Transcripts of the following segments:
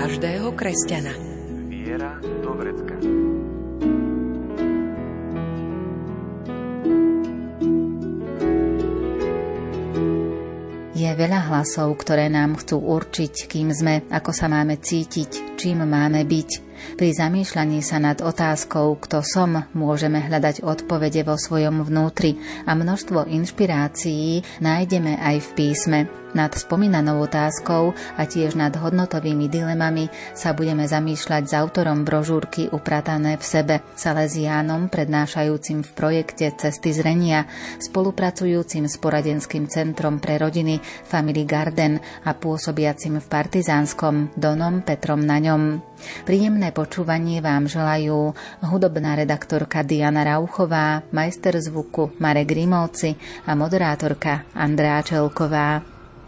každého kresťana. Viera do vrecka. Je veľa hlasov, ktoré nám chcú určiť, kým sme, ako sa máme cítiť, čím máme byť. Pri zamýšľaní sa nad otázkou, kto som, môžeme hľadať odpovede vo svojom vnútri a množstvo inšpirácií nájdeme aj v písme. Nad spomínanou otázkou a tiež nad hodnotovými dilemami sa budeme zamýšľať s autorom brožúrky Upratané v sebe, Salesiánom, prednášajúcim v projekte Cesty zrenia, spolupracujúcim s poradenským centrom pre rodiny Family Garden a pôsobiacim v Partizánskom Donom Petrom na ňom. Príjemné počúvanie vám želajú hudobná redaktorka Diana Rauchová, majster zvuku Marek Grimovci a moderátorka Andrea Čelková.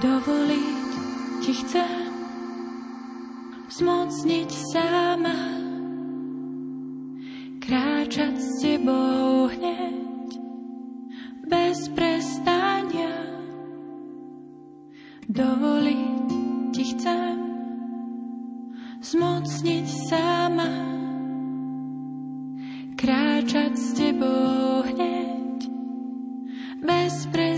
Dovoliť ti chcem zmocniť sama, kráčať s tebou hneď bez prestania. Dovoliť ti chcem zmocniť sama, kráčať s tebou hneď bez prestania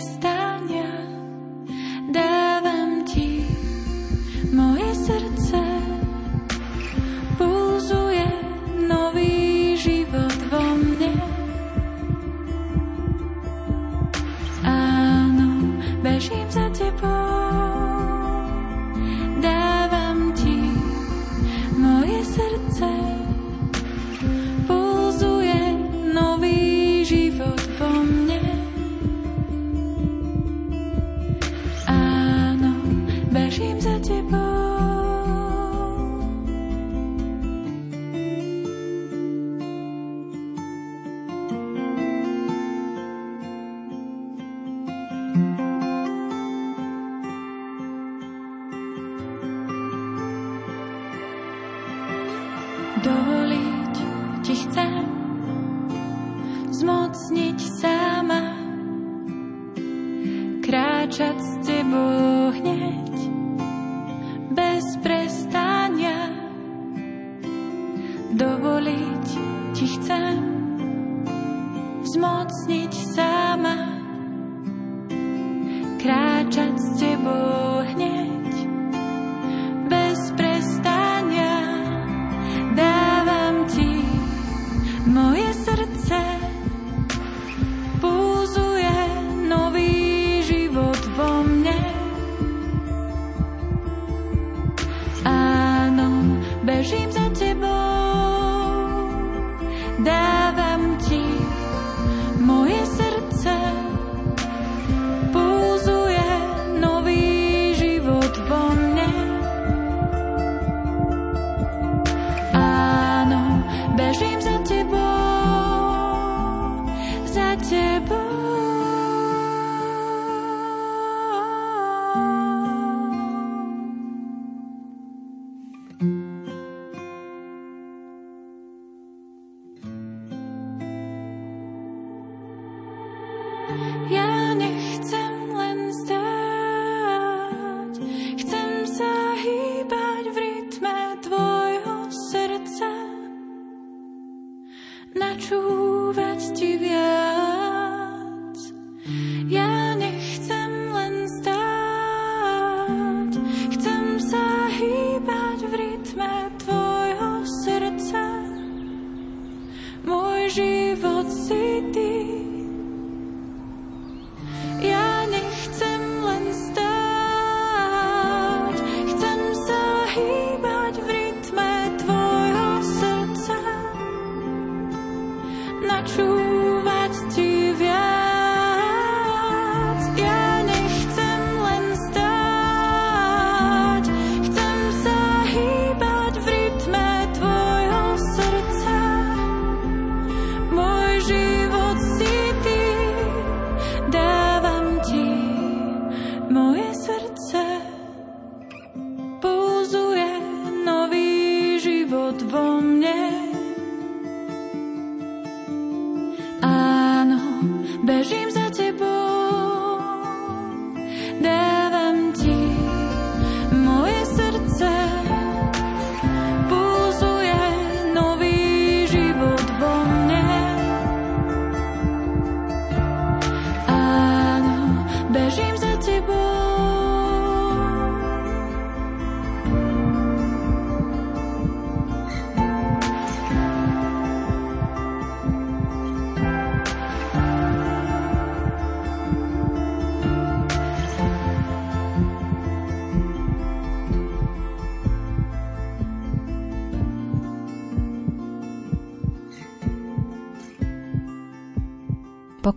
kráčať s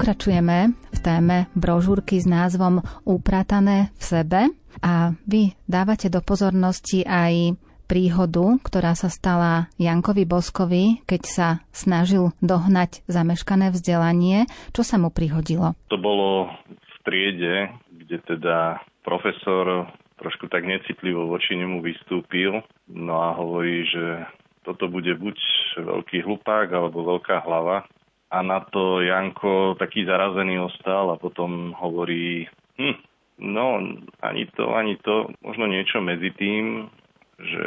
Pokračujeme v téme brožúrky s názvom Upratané v sebe a vy dávate do pozornosti aj príhodu, ktorá sa stala Jankovi Boskovi, keď sa snažil dohnať zameškané vzdelanie. Čo sa mu prihodilo? To bolo v triede, kde teda profesor trošku tak necitlivo voči nemu vystúpil no a hovorí, že toto bude buď veľký hlupák alebo veľká hlava a na to Janko taký zarazený ostal a potom hovorí, hm, no ani to, ani to, možno niečo medzi tým, že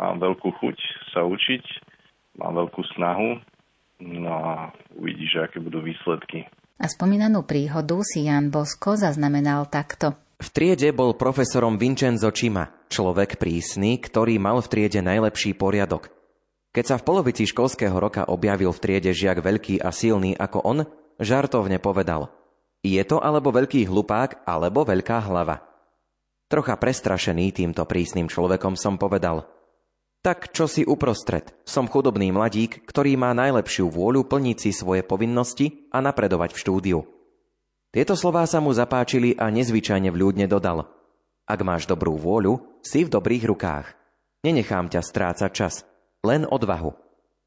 mám veľkú chuť sa učiť, mám veľkú snahu, no a uvidíš, aké budú výsledky. A spomínanú príhodu si Jan Bosko zaznamenal takto. V triede bol profesorom Vincenzo Cima, človek prísny, ktorý mal v triede najlepší poriadok. Keď sa v polovici školského roka objavil v triede žiak veľký a silný ako on, žartovne povedal Je to alebo veľký hlupák, alebo veľká hlava. Trocha prestrašený týmto prísnym človekom som povedal Tak čo si uprostred, som chudobný mladík, ktorý má najlepšiu vôľu plniť si svoje povinnosti a napredovať v štúdiu. Tieto slová sa mu zapáčili a nezvyčajne vľúdne dodal Ak máš dobrú vôľu, si v dobrých rukách. Nenechám ťa strácať čas. Len odvahu.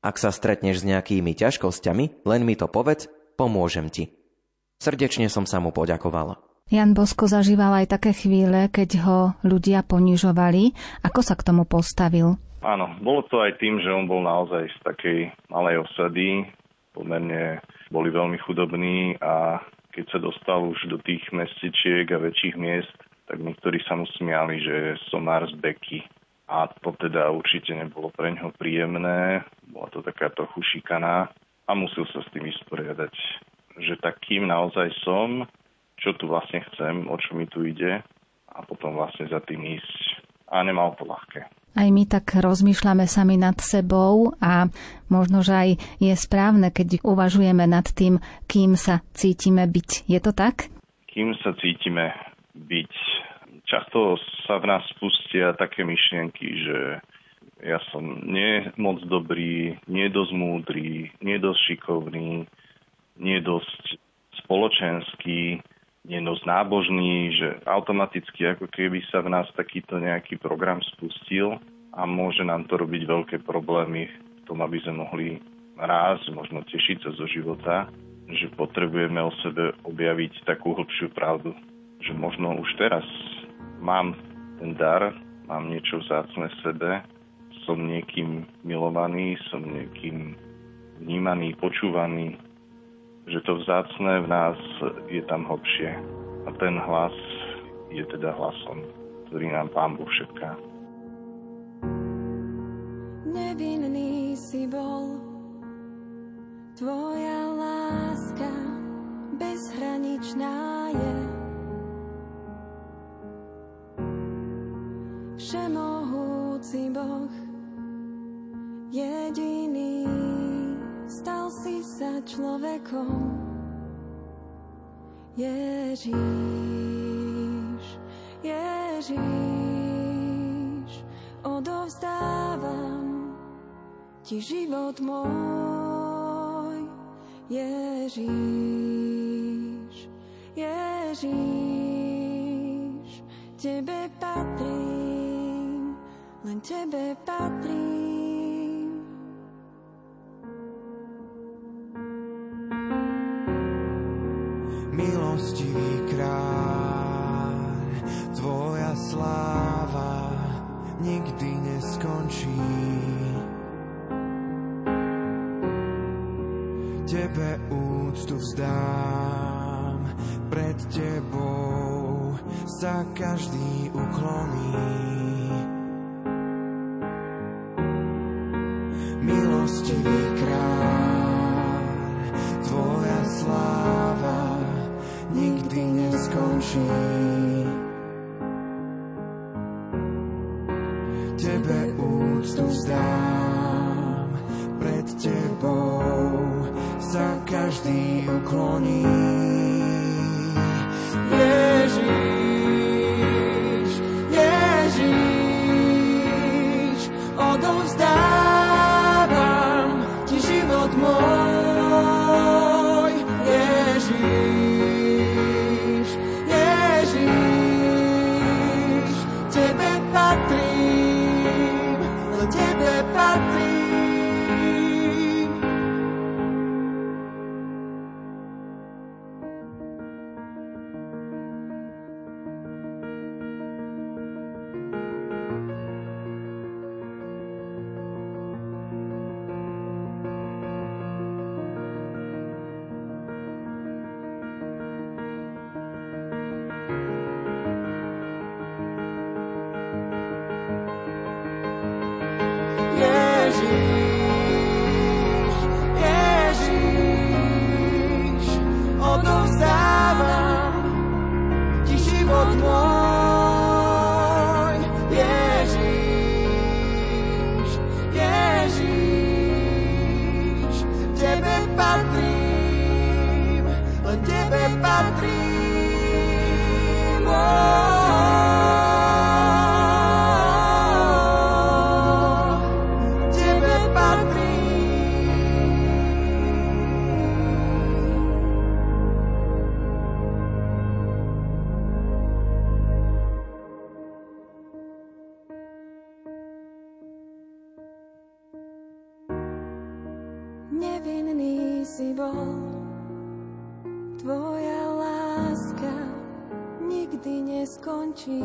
Ak sa stretneš s nejakými ťažkosťami, len mi to povedz, pomôžem ti. Srdečne som sa mu poďakoval. Jan Bosko zažíval aj také chvíle, keď ho ľudia ponižovali. Ako sa k tomu postavil? Áno, bolo to aj tým, že on bol naozaj z takej malej osady, pomerne boli veľmi chudobní a keď sa dostal už do tých mestečiek a väčších miest, tak niektorí sa mu smiali, že som z Beky a to teda určite nebolo pre ňoho príjemné, bola to taká trochu šikaná a musel sa s tým vysporiadať, že takým naozaj som, čo tu vlastne chcem, o čo mi tu ide a potom vlastne za tým ísť a nemal to ľahké. Aj my tak rozmýšľame sami nad sebou a možno, že aj je správne, keď uvažujeme nad tým, kým sa cítime byť. Je to tak? Kým sa cítime byť často sa v nás spustia také myšlienky, že ja som nie moc dobrý, nie dosť múdry, nie dosť šikovný, nie dosť spoločenský, nie dosť nábožný, že automaticky ako keby sa v nás takýto nejaký program spustil a môže nám to robiť veľké problémy v tom, aby sme mohli raz možno tešiť sa zo života, že potrebujeme o sebe objaviť takú hlbšiu pravdu, že možno už teraz mám ten dar, mám niečo vzácne v sebe, som niekým milovaný, som niekým vnímaný, počúvaný, že to vzácne v nás je tam hlbšie. A ten hlas je teda hlasom, ktorý nám Pán Boh všetká. Nevinný si bol, tvoja láska bezhraničná je. Boh, jediný, stal si sa človekom. Ježíš, Ježíš, odovzdávam ti život môj. Ježíš, Ježíš, tebe patrí len tebe patrím. Tebe si bol, tvoja láska nikdy neskončí.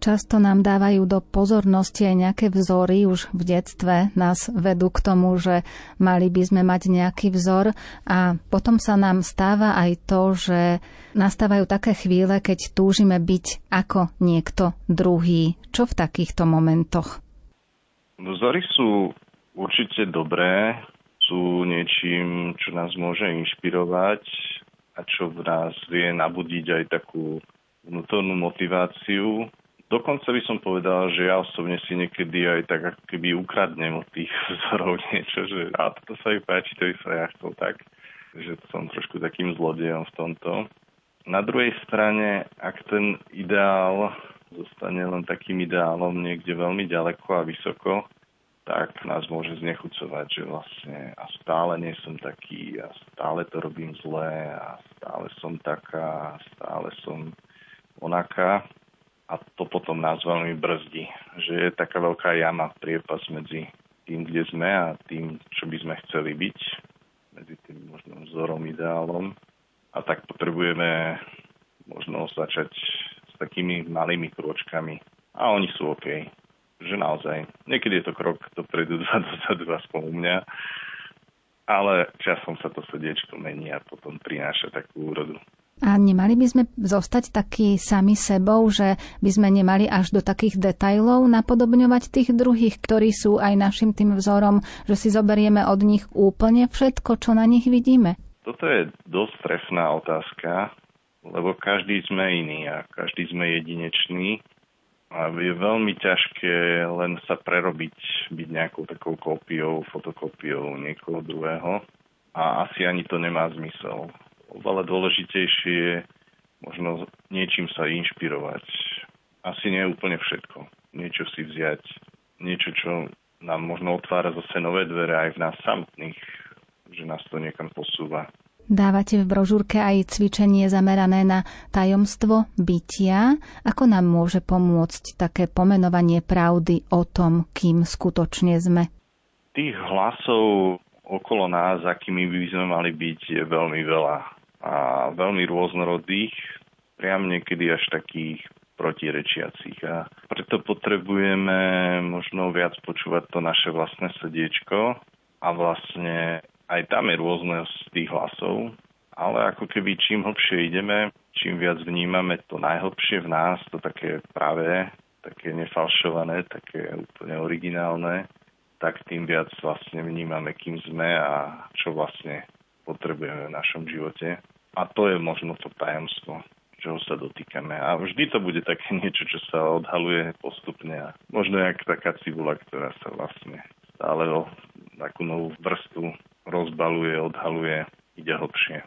Často nám dávajú do pozornosti aj nejaké vzory, už v detstve nás vedú k tomu, že mali by sme mať nejaký vzor a potom sa nám stáva aj to, že nastávajú také chvíle, keď túžime byť ako niekto druhý. Čo v takýchto momentoch? Vzory sú určite dobré, sú niečím, čo nás môže inšpirovať a čo v nás vie nabudiť aj takú vnútornú motiváciu. Dokonca by som povedal, že ja osobne si niekedy aj tak ako keby ukradnem od tých vzorov niečo, že a toto sa mi páči, to by sa ja chcel tak, že som trošku takým zlodejom v tomto. Na druhej strane, ak ten ideál zostane len takým ideálom niekde veľmi ďaleko a vysoko, tak nás môže znechucovať, že vlastne a stále nie som taký a stále to robím zle a stále som taká, stále som onaká a to potom nás veľmi brzdí, že je taká veľká jama, priepas medzi tým, kde sme a tým, čo by sme chceli byť, medzi tým možno vzorom, ideálom. A tak potrebujeme možno začať takými malými krôčkami. A oni sú OK. Že naozaj. Niekedy je to krok dopredu, dva dozadu, aspoň u mňa. Ale časom sa to srdiečko mení a potom prináša takú úrodu. A nemali by sme zostať takí sami sebou, že by sme nemali až do takých detajlov napodobňovať tých druhých, ktorí sú aj našim tým vzorom, že si zoberieme od nich úplne všetko, čo na nich vidíme? Toto je dosť trefná otázka, lebo každý sme iný a každý sme jedinečný a je veľmi ťažké len sa prerobiť, byť nejakou takou kópiou, fotokópiou niekoho druhého a asi ani to nemá zmysel oveľa dôležitejšie je možno niečím sa inšpirovať. Asi nie úplne všetko. Niečo si vziať, niečo, čo nám možno otvára zase nové dvere aj v nás samotných, že nás to niekam posúva. Dávate v brožúrke aj cvičenie zamerané na tajomstvo bytia. Ako nám môže pomôcť také pomenovanie pravdy o tom, kým skutočne sme? Tých hlasov okolo nás, akými by sme mali byť, je veľmi veľa a veľmi rôznorodých, priam niekedy až takých protirečiacich. A preto potrebujeme možno viac počúvať to naše vlastné srdiečko a vlastne aj tam je rôzne z tých hlasov, ale ako keby čím hlbšie ideme, čím viac vnímame to najhlbšie v nás, to také práve, také nefalšované, také úplne originálne, tak tým viac vlastne vnímame, kým sme a čo vlastne potrebujeme v našom živote. A to je možno to tajomstvo, čoho sa dotýkame. A vždy to bude také niečo, čo sa odhaluje postupne a možno jak taká cibula, ktorá sa vlastne stále o takú novú vrstvu rozbaluje, odhaluje, ide hlbšie.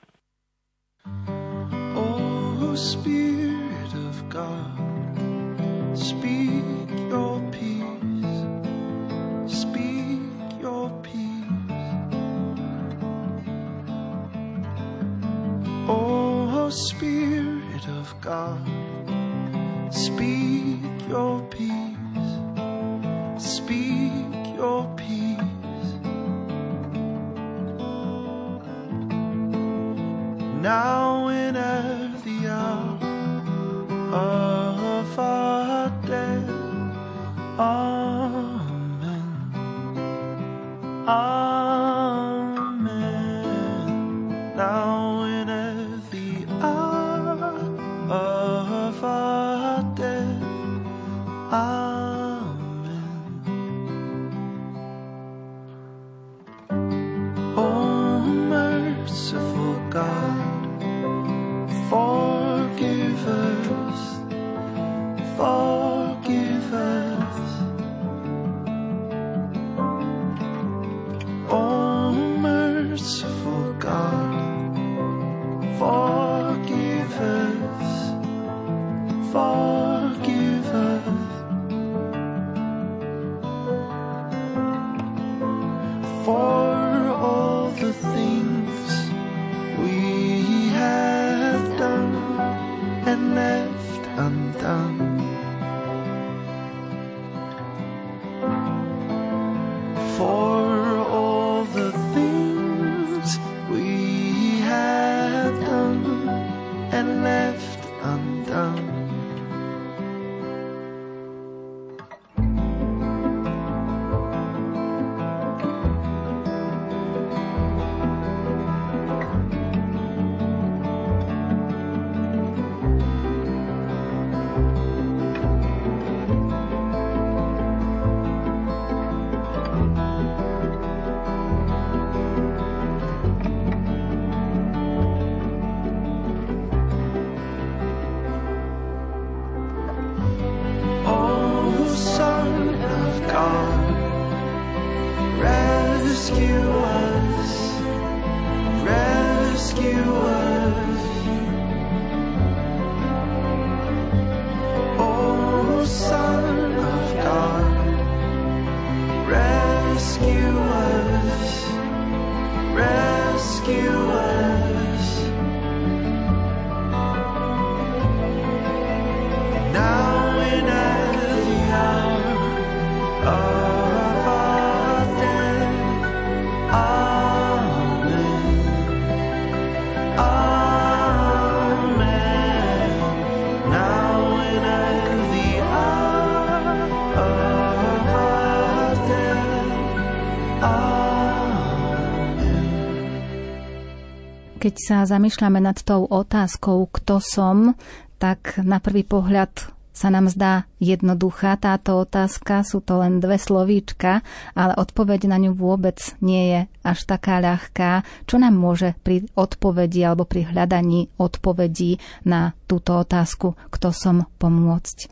Oh, Spirit of God, speak your peace, speak your peace. Oh, Spirit of God, speak your peace, speak your peace. Now God, rescue us, rescue us. Keď sa zamýšľame nad tou otázkou, kto som, tak na prvý pohľad sa nám zdá jednoduchá táto otázka, sú to len dve slovíčka, ale odpoveď na ňu vôbec nie je až taká ľahká. Čo nám môže pri odpovedi alebo pri hľadaní odpovedí na túto otázku, kto som pomôcť?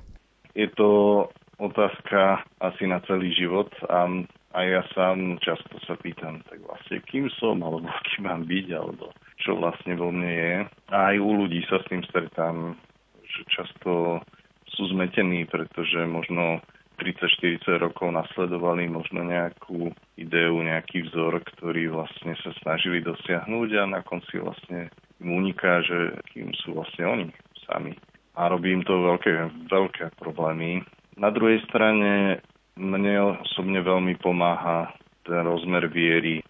Je to otázka asi na celý život a aj ja sám často sa pýtam, tak vlastne kým som, alebo kým mám byť, alebo čo vlastne vo mne je. A aj u ľudí sa s tým stretám, že často sú zmetení, pretože možno 30-40 rokov nasledovali možno nejakú ideu, nejaký vzor, ktorý vlastne sa snažili dosiahnuť a na konci vlastne im uniká, že kým sú vlastne oni sami. A robí im to veľké, veľké problémy. Na druhej strane mne osobne veľmi pomáha ten rozmer viery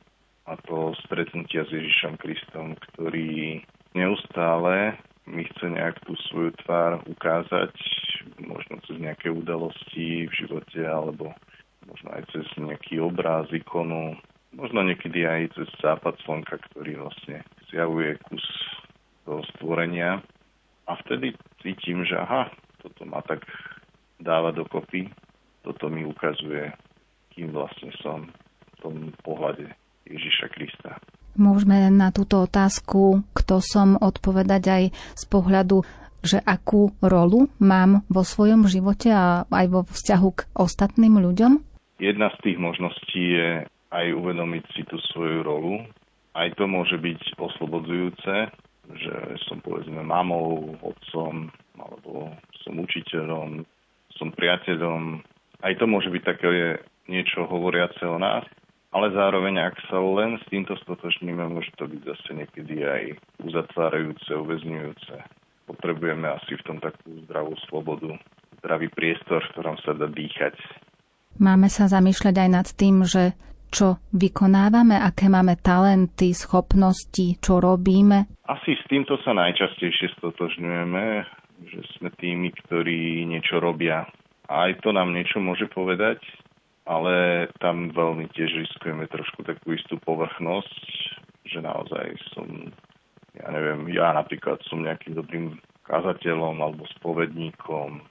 a to stretnutia s Ježišom Kristom, ktorý neustále mi chce nejak tú svoju tvár ukázať, možno cez nejaké udalosti v živote, alebo možno aj cez nejaký obráz, ikonu, možno niekedy aj cez západ slnka, ktorý vlastne zjavuje kus toho stvorenia. A vtedy cítim, že aha, toto ma tak dáva dokopy, toto mi ukazuje, kým vlastne som v tom pohľade Ježiša Krista. Môžeme na túto otázku, kto som, odpovedať aj z pohľadu, že akú rolu mám vo svojom živote a aj vo vzťahu k ostatným ľuďom? Jedna z tých možností je aj uvedomiť si tú svoju rolu. Aj to môže byť oslobodzujúce, že som povedzme mamou, otcom, alebo som učiteľom, som priateľom. Aj to môže byť také niečo hovoriace o nás, ale zároveň, ak sa len s týmto stotočníme, môže to byť zase niekedy aj uzatvárajúce, uväzňujúce. Potrebujeme asi v tom takú zdravú slobodu, zdravý priestor, v ktorom sa dá dýchať. Máme sa zamýšľať aj nad tým, že čo vykonávame, aké máme talenty, schopnosti, čo robíme? Asi s týmto sa najčastejšie stotožňujeme, že sme tými, ktorí niečo robia. A aj to nám niečo môže povedať, ale tam veľmi tiež riskujeme trošku takú istú povrchnosť, že naozaj som, ja neviem, ja napríklad som nejakým dobrým kazateľom alebo spovedníkom.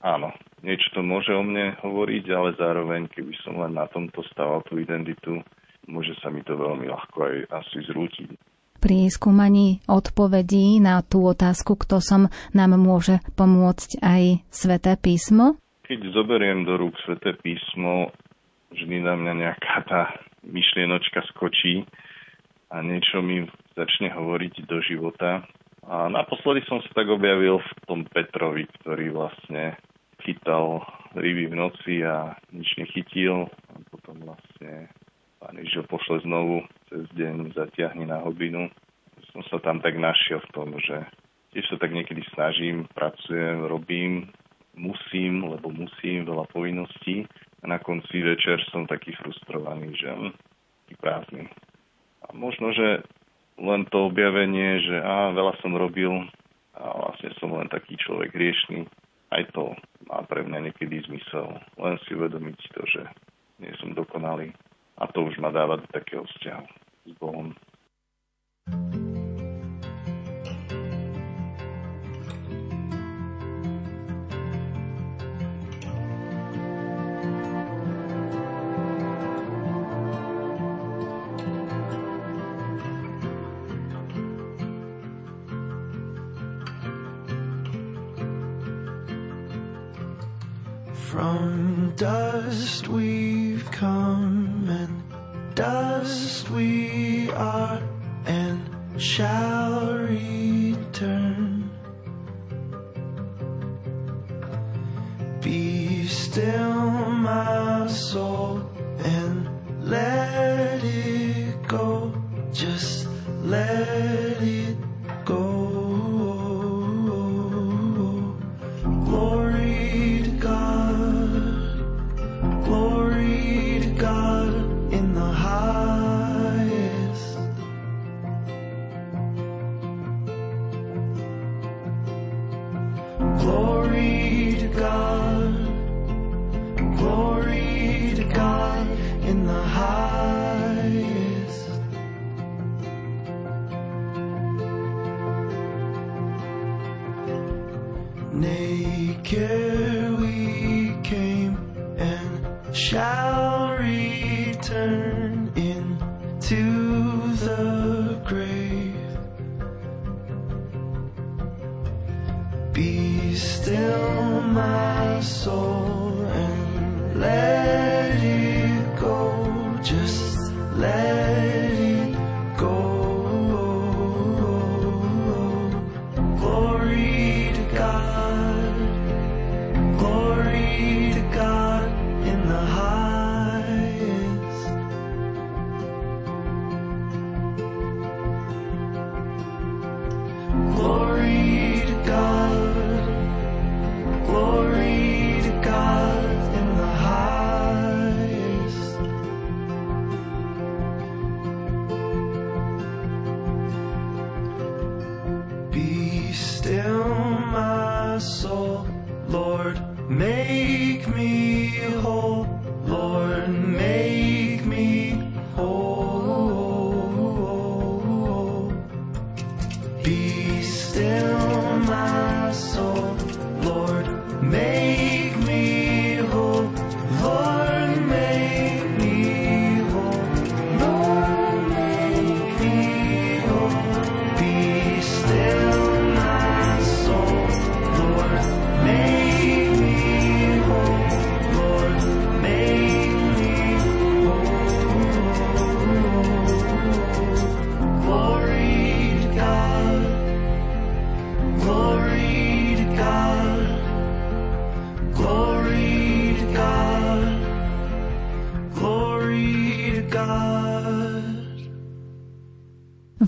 Áno, niečo to môže o mne hovoriť, ale zároveň, keby som len na tomto stával tú identitu, môže sa mi to veľmi ľahko aj asi zrútiť. Pri skúmaní odpovedí na tú otázku, kto som, nám môže pomôcť aj Sveté písmo? Keď zoberiem do rúk Sveté písmo, vždy na mňa nejaká tá myšlienočka skočí a niečo mi začne hovoriť do života. A naposledy som sa tak objavil v tom Petrovi, ktorý vlastne chytal ryby v noci a nič nechytil. A potom vlastne pán Ježiš pošle znovu cez deň, zatiahne na hobinu. Som sa tam tak našiel v tom, že tiež sa tak niekedy snažím, pracujem, robím, musím, lebo musím, veľa povinností. A na konci večer som taký frustrovaný, že hm, prázdny. A možno, že len to objavenie, že á, veľa som robil a vlastne som len taký človek riešný, aj to má pre mňa niekedy zmysel. Len si uvedomiť to, že nie som dokonalý a to už ma dáva do takého vzťahu s Bohom. thank you dust we've come, and dust we are, and shall return.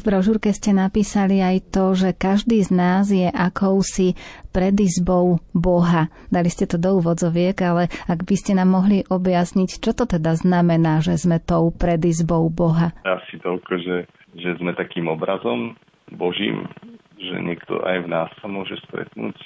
V brožúrke ste napísali aj to, že každý z nás je akousi predizbou Boha. Dali ste to do úvodzoviek, ale ak by ste nám mohli objasniť, čo to teda znamená, že sme tou predizbou Boha? Asi toľko, že, že sme takým obrazom Božím, že niekto aj v nás sa môže stretnúť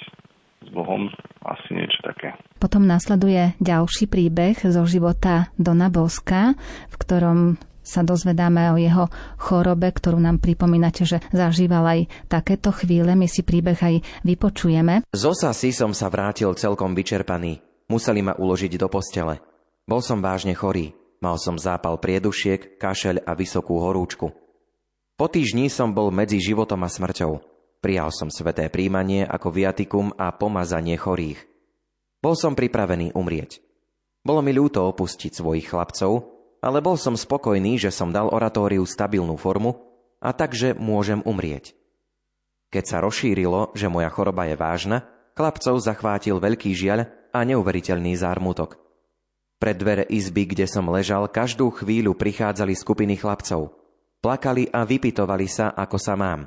s Bohom, asi niečo také. Potom nasleduje ďalší príbeh zo života Dona Boska, v ktorom sa dozvedáme o jeho chorobe, ktorú nám pripomínate, že zažíval aj takéto chvíle. My si príbeh aj vypočujeme. Z osasy som sa vrátil celkom vyčerpaný. Museli ma uložiť do postele. Bol som vážne chorý. Mal som zápal priedušiek, kašeľ a vysokú horúčku. Po týždni som bol medzi životom a smrťou. Prijal som sveté príjmanie ako viatikum a pomazanie chorých. Bol som pripravený umrieť. Bolo mi ľúto opustiť svojich chlapcov, ale bol som spokojný, že som dal oratóriu stabilnú formu a takže môžem umrieť. Keď sa rozšírilo, že moja choroba je vážna, chlapcov zachvátil veľký žiaľ a neuveriteľný zármutok. Pred dvere izby, kde som ležal, každú chvíľu prichádzali skupiny chlapcov. Plakali a vypitovali sa, ako sa mám.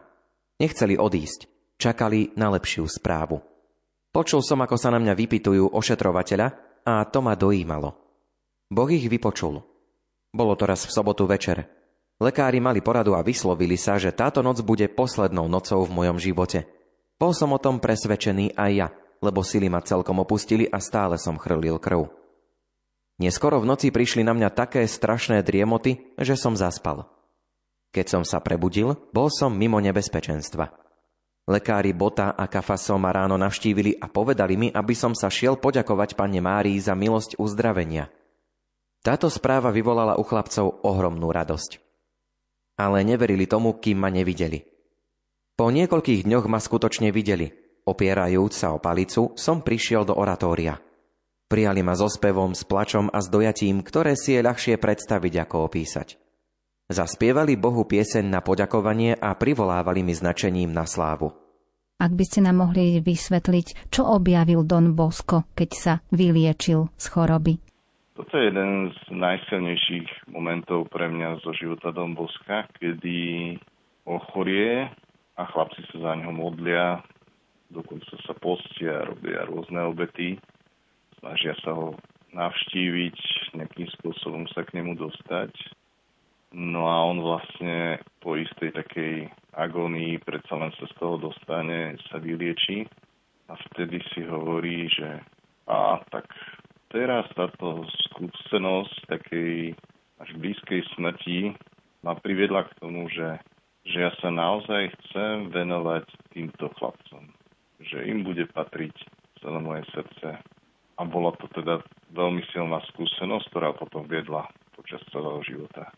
Nechceli odísť, čakali na lepšiu správu. Počul som, ako sa na mňa vypitujú ošetrovateľa a to ma dojímalo. Boh ich vypočul. Bolo to raz v sobotu večer. Lekári mali poradu a vyslovili sa, že táto noc bude poslednou nocou v mojom živote. Bol som o tom presvedčený aj ja, lebo sily ma celkom opustili a stále som chrlil krv. Neskoro v noci prišli na mňa také strašné driemoty, že som zaspal. Keď som sa prebudil, bol som mimo nebezpečenstva. Lekári Bota a Kafaso ma ráno navštívili a povedali mi, aby som sa šiel poďakovať pane Márii za milosť uzdravenia – táto správa vyvolala u chlapcov ohromnú radosť. Ale neverili tomu, kým ma nevideli. Po niekoľkých dňoch ma skutočne videli. Opierajúc sa o palicu, som prišiel do oratória. Prijali ma so spevom, s plačom a s dojatím, ktoré si je ľahšie predstaviť ako opísať. Zaspievali Bohu pieseň na poďakovanie a privolávali mi značením na slávu. Ak by ste nám mohli vysvetliť, čo objavil Don Bosco, keď sa vyliečil z choroby? Toto je jeden z najsilnejších momentov pre mňa zo života Domboska, kedy ochorie a chlapci sa za ňo modlia, dokonca sa postia, robia rôzne obety, snažia sa ho navštíviť, nejakým spôsobom sa k nemu dostať. No a on vlastne po istej takej agónii predsa len sa z toho dostane, sa vylieči a vtedy si hovorí, že a tak teraz táto skúsenosť takej až blízkej smrti ma priviedla k tomu, že, že ja sa naozaj chcem venovať týmto chlapcom. Že im bude patriť celé moje srdce. A bola to teda veľmi silná skúsenosť, ktorá potom viedla počas celého života.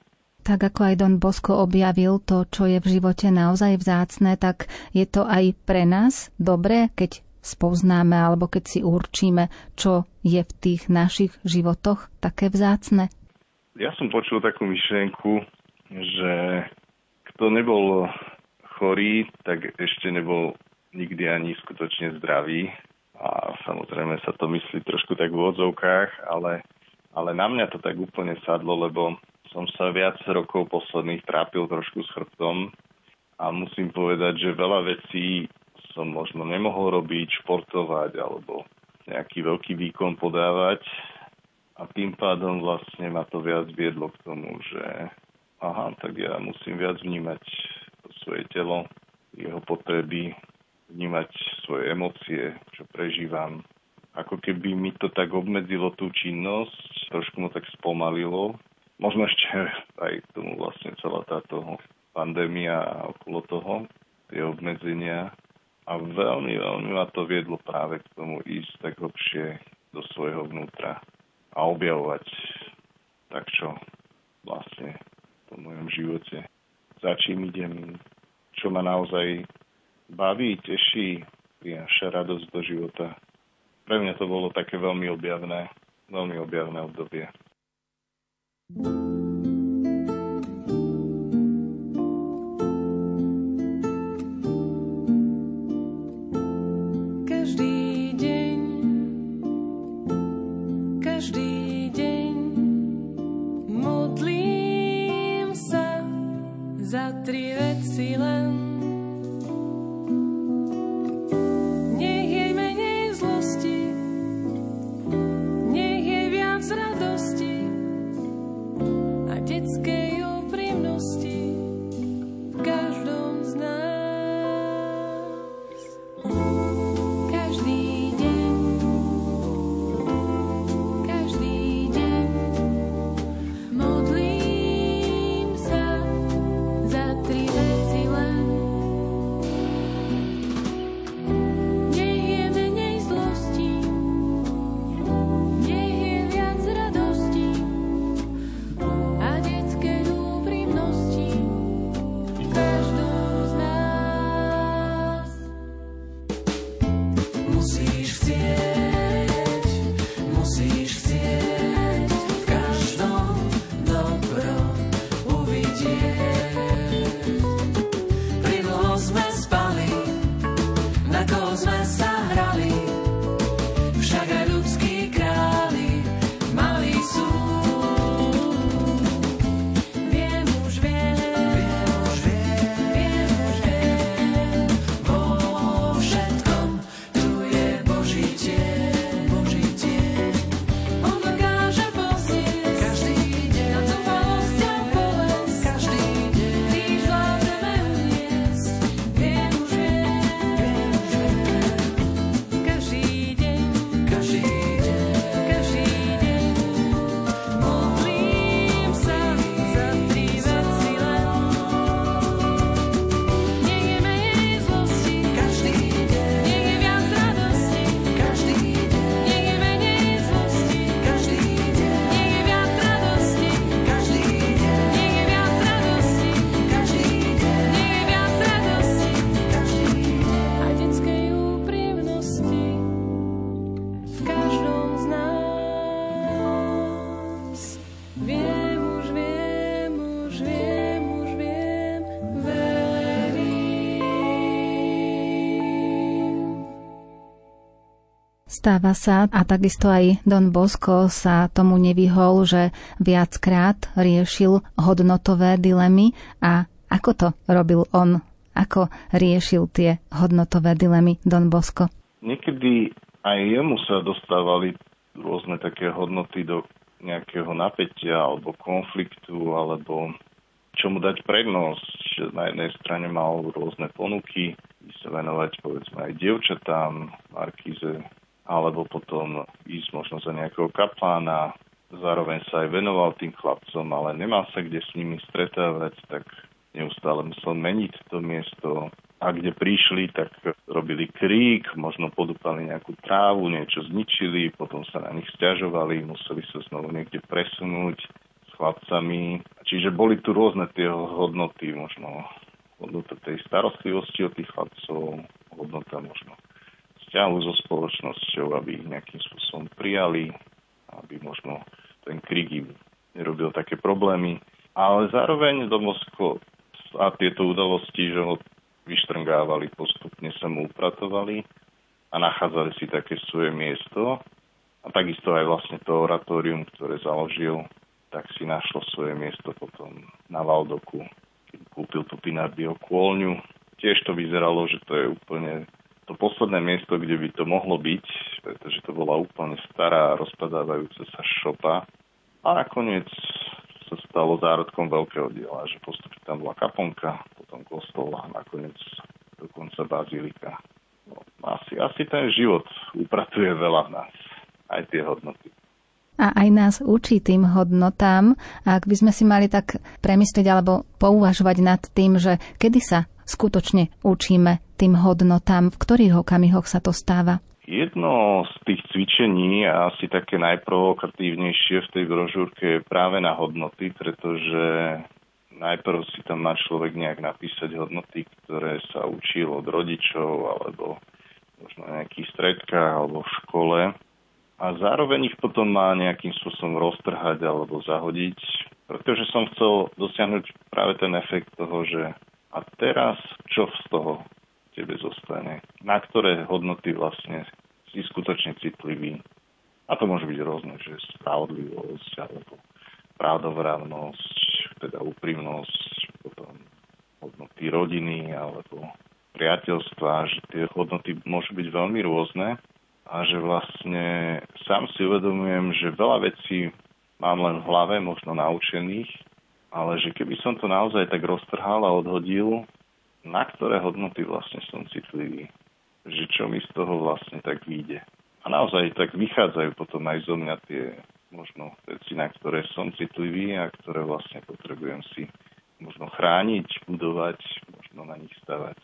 Tak ako aj Don Bosko objavil to, čo je v živote naozaj vzácne, tak je to aj pre nás dobré, keď spoznáme alebo keď si určíme, čo je v tých našich životoch také vzácne? Ja som počul takú myšlienku, že kto nebol chorý, tak ešte nebol nikdy ani skutočne zdravý. A samozrejme sa to myslí trošku tak v odzovkách, ale, ale na mňa to tak úplne sadlo, lebo som sa viac rokov posledných trápil trošku s chrbtom a musím povedať, že veľa vecí som možno nemohol robiť, športovať alebo nejaký veľký výkon podávať. A tým pádom vlastne ma to viac viedlo k tomu, že aha, tak ja musím viac vnímať svoje telo, jeho potreby, vnímať svoje emócie, čo prežívam. Ako keby mi to tak obmedzilo tú činnosť, trošku mu tak spomalilo. Možno ešte aj k tomu vlastne celá táto pandémia okolo toho, tie obmedzenia. A veľmi, veľmi ma to viedlo práve k tomu ísť tak hlbšie do svojho vnútra a objavovať tak, čo vlastne v mojom živote. Za čím idem, čo ma naozaj baví, teší, prináša radosť do života. Pre mňa to bolo také veľmi objavné, veľmi objavné obdobie. thank you it's good. Stáva sa, a takisto aj Don Bosco sa tomu nevyhol, že viackrát riešil hodnotové dilemy a ako to robil on? Ako riešil tie hodnotové dilemy Don Bosco? Niekedy aj jemu sa dostávali rôzne také hodnoty do nejakého napätia alebo konfliktu alebo čomu dať prednosť. Na jednej strane mal rôzne ponuky, sa venovať povedzme aj dievčatám, Markíze, alebo potom ísť možno za nejakého kaplána, zároveň sa aj venoval tým chlapcom, ale nemal sa kde s nimi stretávať, tak neustále musel meniť to miesto. A kde prišli, tak robili krík, možno podúpali nejakú trávu, niečo zničili, potom sa na nich stiažovali, museli sa znovu niekde presunúť s chlapcami. Čiže boli tu rôzne tie hodnoty, možno hodnota tej starostlivosti o tých chlapcov, hodnota možno vzťahu so spoločnosťou, aby ich nejakým spôsobom prijali, aby možno ten krík im nerobil také problémy. Ale zároveň Domosko a tieto udalosti, že ho vyštrngávali, postupne sa mu upratovali a nachádzali si také svoje miesto. A takisto aj vlastne to oratórium, ktoré založil, tak si našlo svoje miesto potom na Valdoku, kúpil tú Pinardio kôľňu. Tiež to vyzeralo, že to je úplne to posledné miesto, kde by to mohlo byť, pretože to bola úplne stará, rozpadávajúca sa šopa. A nakoniec sa stalo zárodkom veľkého diela, že postupne tam bola kaponka, potom kostol a nakoniec dokonca bazilika. No, asi, asi ten život upratuje veľa v nás, aj tie hodnoty a aj nás učí tým hodnotám. Ak by sme si mali tak premyslieť alebo pouvažovať nad tým, že kedy sa skutočne učíme tým hodnotám, v ktorých okamihoch sa to stáva? Jedno z tých cvičení a asi také najprovokatívnejšie v tej brožúrke je práve na hodnoty, pretože najprv si tam má človek nejak napísať hodnoty, ktoré sa učil od rodičov alebo možno na nejakých stredkách alebo v škole a zároveň ich potom má nejakým spôsobom roztrhať alebo zahodiť, pretože som chcel dosiahnuť práve ten efekt toho, že a teraz čo z toho tebe zostane? Na ktoré hodnoty vlastne si skutočne citlivý? A to môže byť rôzne, že spravodlivosť alebo pravdovravnosť, teda úprimnosť, potom hodnoty rodiny alebo priateľstva, že tie hodnoty môžu byť veľmi rôzne a že vlastne sám si uvedomujem, že veľa vecí mám len v hlave, možno naučených, ale že keby som to naozaj tak roztrhal a odhodil, na ktoré hodnoty vlastne som citlivý, že čo mi z toho vlastne tak vyjde. A naozaj tak vychádzajú potom aj zo mňa tie možno veci, na ktoré som citlivý a ktoré vlastne potrebujem si možno chrániť, budovať, možno na nich stavať.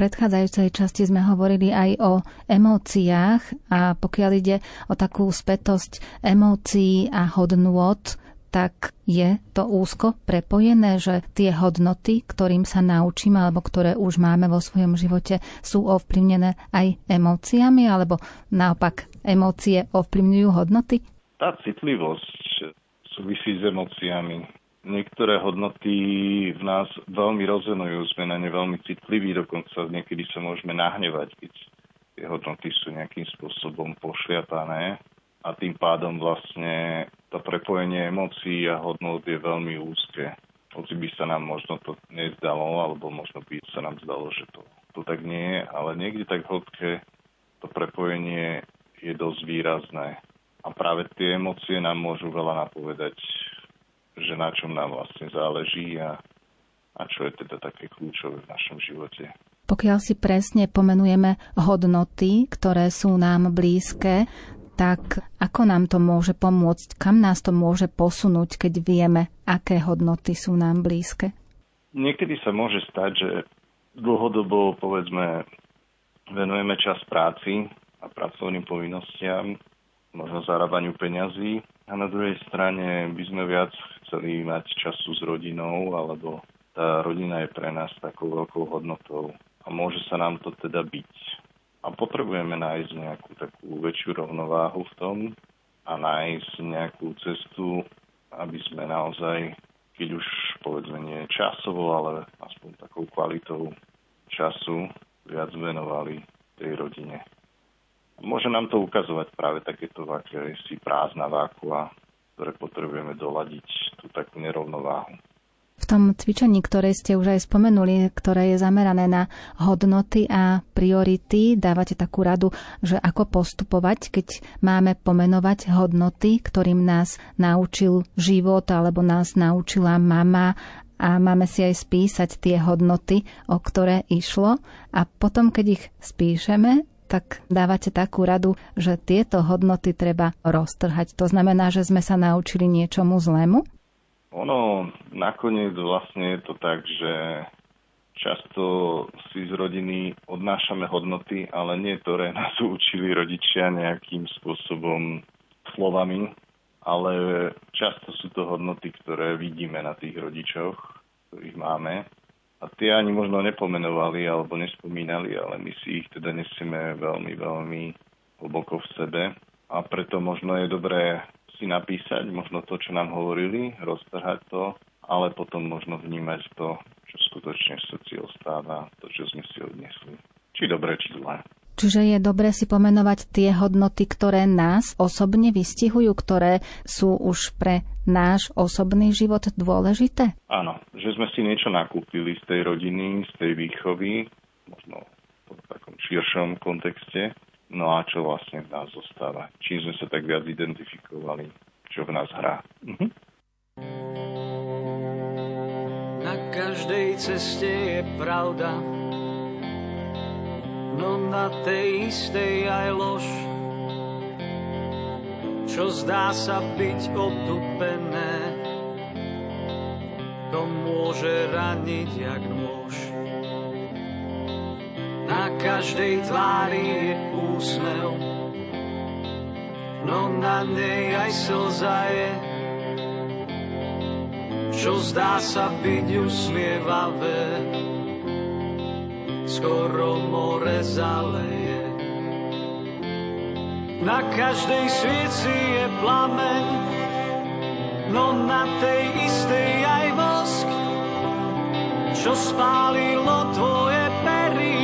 Predchádzajúcej časti sme hovorili aj o emóciách a pokiaľ ide o takú spätosť emócií a hodnôt, tak je to úzko prepojené, že tie hodnoty, ktorým sa naučíme alebo ktoré už máme vo svojom živote, sú ovplyvnené aj emóciami alebo naopak emócie ovplyvňujú hodnoty? Tá citlivosť súvisí s emóciami. Niektoré hodnoty v nás veľmi rezonujú, sme na ne veľmi citliví, dokonca niekedy sa môžeme nahnevať, keď tie hodnoty sú nejakým spôsobom pošliapané a tým pádom vlastne to prepojenie emócií a hodnot je veľmi úzke. Hoci by sa nám možno to nezdalo, alebo možno by sa nám zdalo, že to, to tak nie je, ale niekde tak v hĺbke to prepojenie je dosť výrazné. A práve tie emócie nám môžu veľa napovedať, že na čom nám vlastne záleží a, a čo je teda také kľúčové v našom živote. Pokiaľ si presne pomenujeme hodnoty, ktoré sú nám blízke, tak ako nám to môže pomôcť, kam nás to môže posunúť, keď vieme, aké hodnoty sú nám blízke? Niekedy sa môže stať, že dlhodobo, povedzme, venujeme čas práci a pracovným povinnostiam, možno zarábaniu peňazí a na druhej strane by sme viac chceli mať času s rodinou, alebo tá rodina je pre nás takou veľkou hodnotou a môže sa nám to teda byť. A potrebujeme nájsť nejakú takú väčšiu rovnováhu v tom a nájsť nejakú cestu, aby sme naozaj, keď už povedzme nie časovo, ale aspoň takou kvalitou času viac venovali tej rodine. Môže nám to ukazovať práve takéto si prázdna vákua, ktoré potrebujeme doladiť tú takú nerovnováhu. V tom cvičení, ktoré ste už aj spomenuli, ktoré je zamerané na hodnoty a priority, dávate takú radu, že ako postupovať, keď máme pomenovať hodnoty, ktorým nás naučil život alebo nás naučila mama a máme si aj spísať tie hodnoty, o ktoré išlo a potom, keď ich spíšeme, tak dávate takú radu, že tieto hodnoty treba roztrhať. To znamená, že sme sa naučili niečomu zlému? Ono nakoniec vlastne je to tak, že často si z rodiny odnášame hodnoty, ale nie, ktoré nás učili rodičia nejakým spôsobom slovami, ale často sú to hodnoty, ktoré vidíme na tých rodičoch, ktorých máme a tie ani možno nepomenovali alebo nespomínali, ale my si ich teda nesieme veľmi, veľmi hlboko v sebe a preto možno je dobré si napísať možno to, čo nám hovorili, roztrhať to, ale potom možno vnímať to, čo skutočne v srdci ostáva, to, čo sme si odnesli. Či dobre, či zlé. Čiže je dobre si pomenovať tie hodnoty, ktoré nás osobne vystihujú, ktoré sú už pre náš osobný život dôležité? Áno, že sme si niečo nakúpili z tej rodiny, z tej výchovy, možno v takom širšom kontexte, no a čo vlastne v nás zostáva. Čím sme sa tak viac identifikovali, čo v nás hrá. Mhm. Na každej ceste je pravda, no na tej istej aj lož. Čo zdá sa byť otupené, to môže raniť jak nôž. Na každej tvári je úsmev, no na nej aj slza je. Čo zdá sa byť usmievavé, skoro more zaleje. Na každej svieci je plameň, no na tej istej aj vosk. čo spálilo tvoje pery.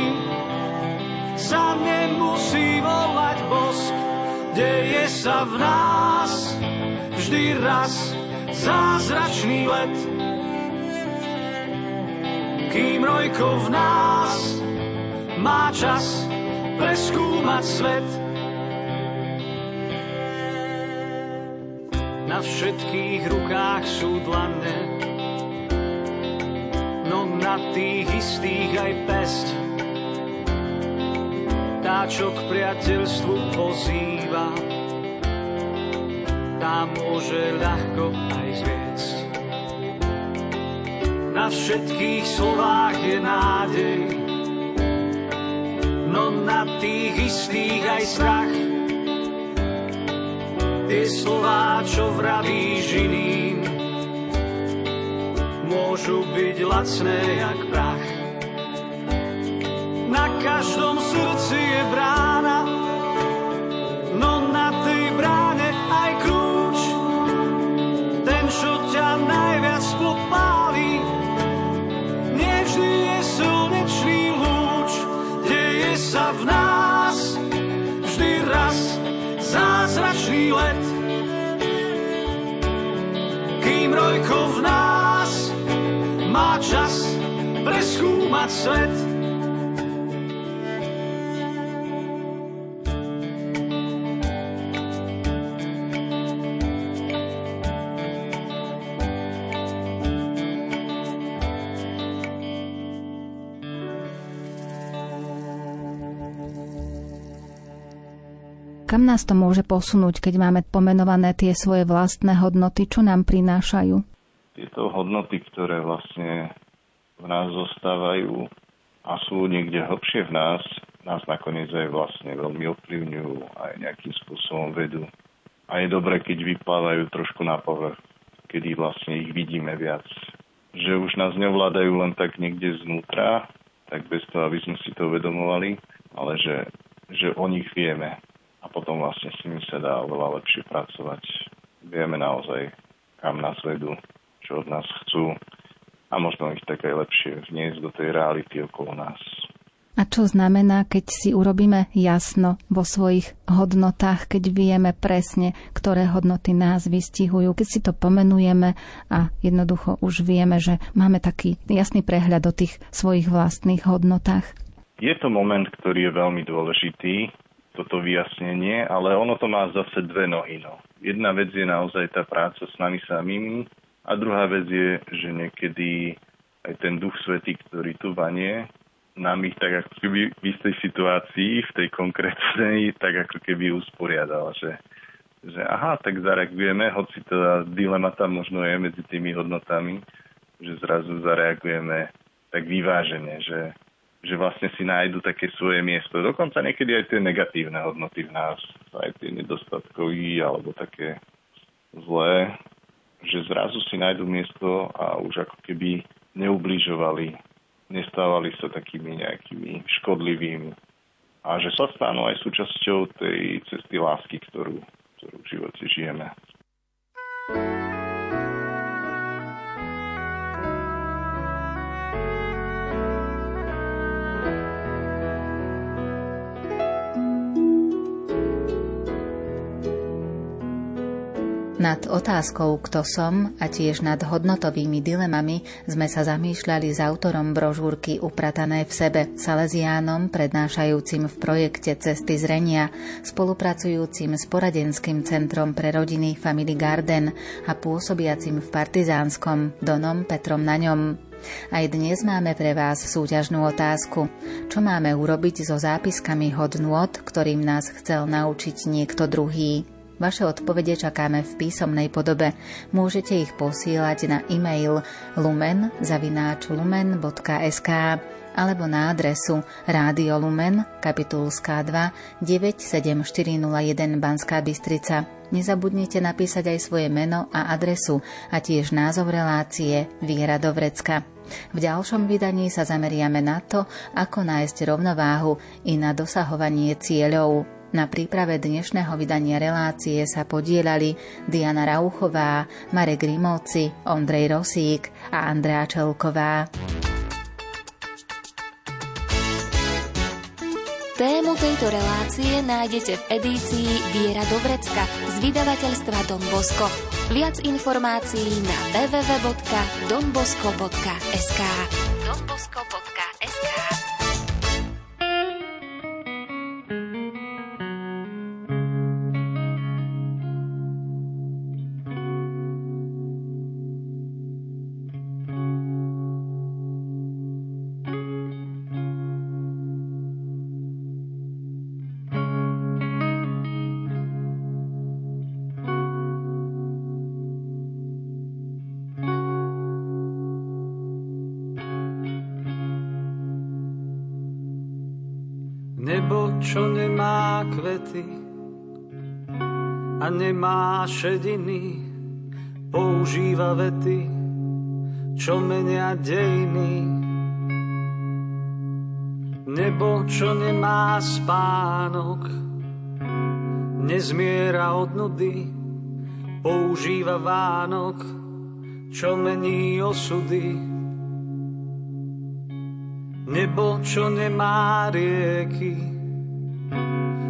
Sa nemusí volať bosk, deje sa v nás vždy raz zázračný let. Kým rojko v nás má čas preskúmať svet. Na všetkých rukách sú dlane, no na tých istých aj pesť. Tá, čo k priateľstvu pozýva, tá môže ľahko aj zviesť. Na všetkých slovách je nádej, no na tých istých aj strach. Tie slová, čo vravíš iným, môžu byť lacné jak prach. Preskúmať svet. Kam nás to môže posunúť, keď máme pomenované tie svoje vlastné hodnoty, čo nám prinášajú? Tieto hodnoty, ktoré vlastne nás zostávajú a sú niekde hlbšie v nás, nás nakoniec aj vlastne veľmi ovplyvňujú aj nejakým spôsobom vedú. A je dobré, keď vyplávajú trošku na povrch, kedy vlastne ich vidíme viac. Že už nás nevládajú len tak niekde znútra, tak bez toho, aby sme si to uvedomovali, ale že, že o nich vieme a potom vlastne s nimi sa dá oveľa lepšie pracovať. Vieme naozaj, kam nás vedú, čo od nás chcú a možno ich tak aj lepšie vniesť do tej reality okolo nás. A čo znamená, keď si urobíme jasno vo svojich hodnotách, keď vieme presne, ktoré hodnoty nás vystihujú, keď si to pomenujeme a jednoducho už vieme, že máme taký jasný prehľad o tých svojich vlastných hodnotách? Je to moment, ktorý je veľmi dôležitý, toto vyjasnenie, ale ono to má zase dve nohy. No. Jedna vec je naozaj tá práca s nami samými a druhá vec je, že niekedy aj ten duch svetý, ktorý tu vanie, nám ich tak ako keby v istej situácii, v tej konkrétnej, tak ako keby usporiadal, že, že aha, tak zareagujeme, hoci tá dilema tam možno je medzi tými hodnotami, že zrazu zareagujeme tak vyvážene, že, že vlastne si nájdu také svoje miesto. Dokonca niekedy aj tie negatívne hodnoty v nás, aj tie nedostatkový alebo také zlé, že zrazu si nájdu miesto a už ako keby neubližovali nestávali sa takými nejakými škodlivými a že sa stanú aj súčasťou tej cesty lásky, ktorú, ktorú v živote žijeme. Nad otázkou Kto som a tiež nad hodnotovými dilemami sme sa zamýšľali s autorom brožúrky Upratané v sebe, Salesiánom, prednášajúcim v projekte Cesty zrenia, spolupracujúcim s poradenským centrom pre rodiny Family Garden a pôsobiacim v Partizánskom Donom Petrom na ňom. Aj dnes máme pre vás súťažnú otázku. Čo máme urobiť so zápiskami hodnôt, ktorým nás chcel naučiť niekto druhý? Vaše odpovede čakáme v písomnej podobe. Môžete ich posílať na e-mail lumen.lumen.sk alebo na adresu Rádio Lumen, kapitulská 2, 97401 Banská Bystrica. Nezabudnite napísať aj svoje meno a adresu a tiež názov relácie Viera do. V ďalšom vydaní sa zameriame na to, ako nájsť rovnováhu i na dosahovanie cieľov. Na príprave dnešného vydania relácie sa podielali Diana Rauchová, Marek Grimovci, Ondrej Rosík a Andrea Čelková. Tému tejto relácie nájdete v edícii Viera do vrecka z vydavateľstva Don Bosco. Viac informácií na www.donbosco.sk www.donbosco.sk kvety a nemá šediny, používa vety, čo menia dejiny. Nebo, čo nemá spánok, nezmiera od nudy, používa Vánok, čo mení osudy. Nebo, čo nemá rieky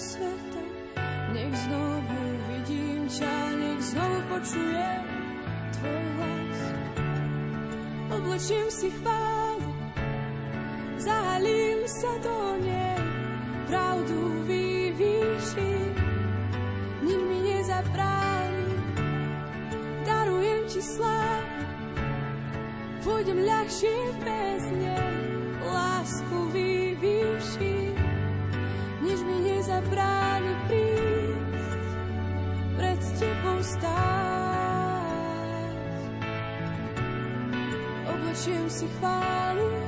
Sveta. Nech znovu vidím ťa, nech znovu počujem tvoj hlas. Oblečím si chválu, zahalím sa do nej, pravdu vyvýšim, nik mi nezabráni, darujem ti slávu, pôjdem ľahšie bez nej, stáť. Oblečiem si chválu